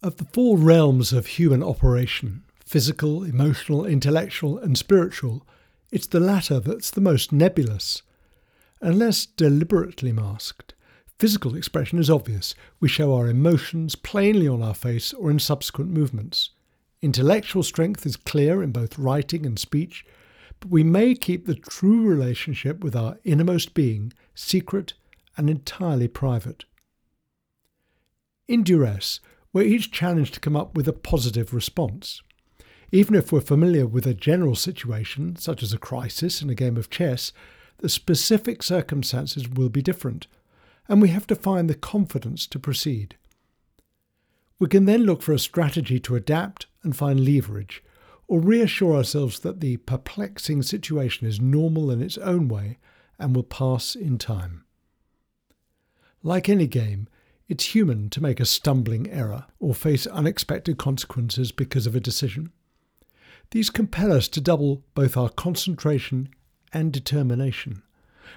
Of the four realms of human operation physical, emotional, intellectual, and spiritual it's the latter that's the most nebulous. Unless deliberately masked, physical expression is obvious. We show our emotions plainly on our face or in subsequent movements. Intellectual strength is clear in both writing and speech, but we may keep the true relationship with our innermost being secret and entirely private. In duress, we're each challenged to come up with a positive response. Even if we're familiar with a general situation, such as a crisis in a game of chess, the specific circumstances will be different, and we have to find the confidence to proceed. We can then look for a strategy to adapt and find leverage, or reassure ourselves that the perplexing situation is normal in its own way and will pass in time. Like any game, it's human to make a stumbling error or face unexpected consequences because of a decision. These compel us to double both our concentration and determination,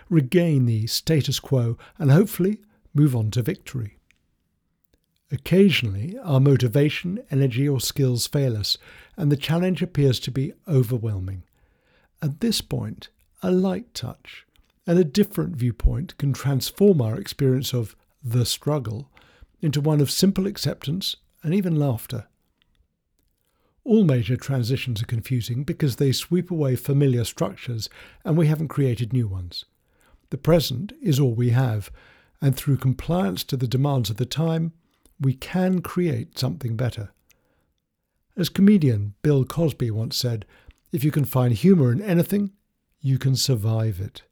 regain the status quo, and hopefully move on to victory. Occasionally, our motivation, energy, or skills fail us, and the challenge appears to be overwhelming. At this point, a light touch and a different viewpoint can transform our experience of the struggle into one of simple acceptance and even laughter. All major transitions are confusing because they sweep away familiar structures and we haven't created new ones. The present is all we have, and through compliance to the demands of the time, we can create something better. As comedian Bill Cosby once said, if you can find humour in anything, you can survive it.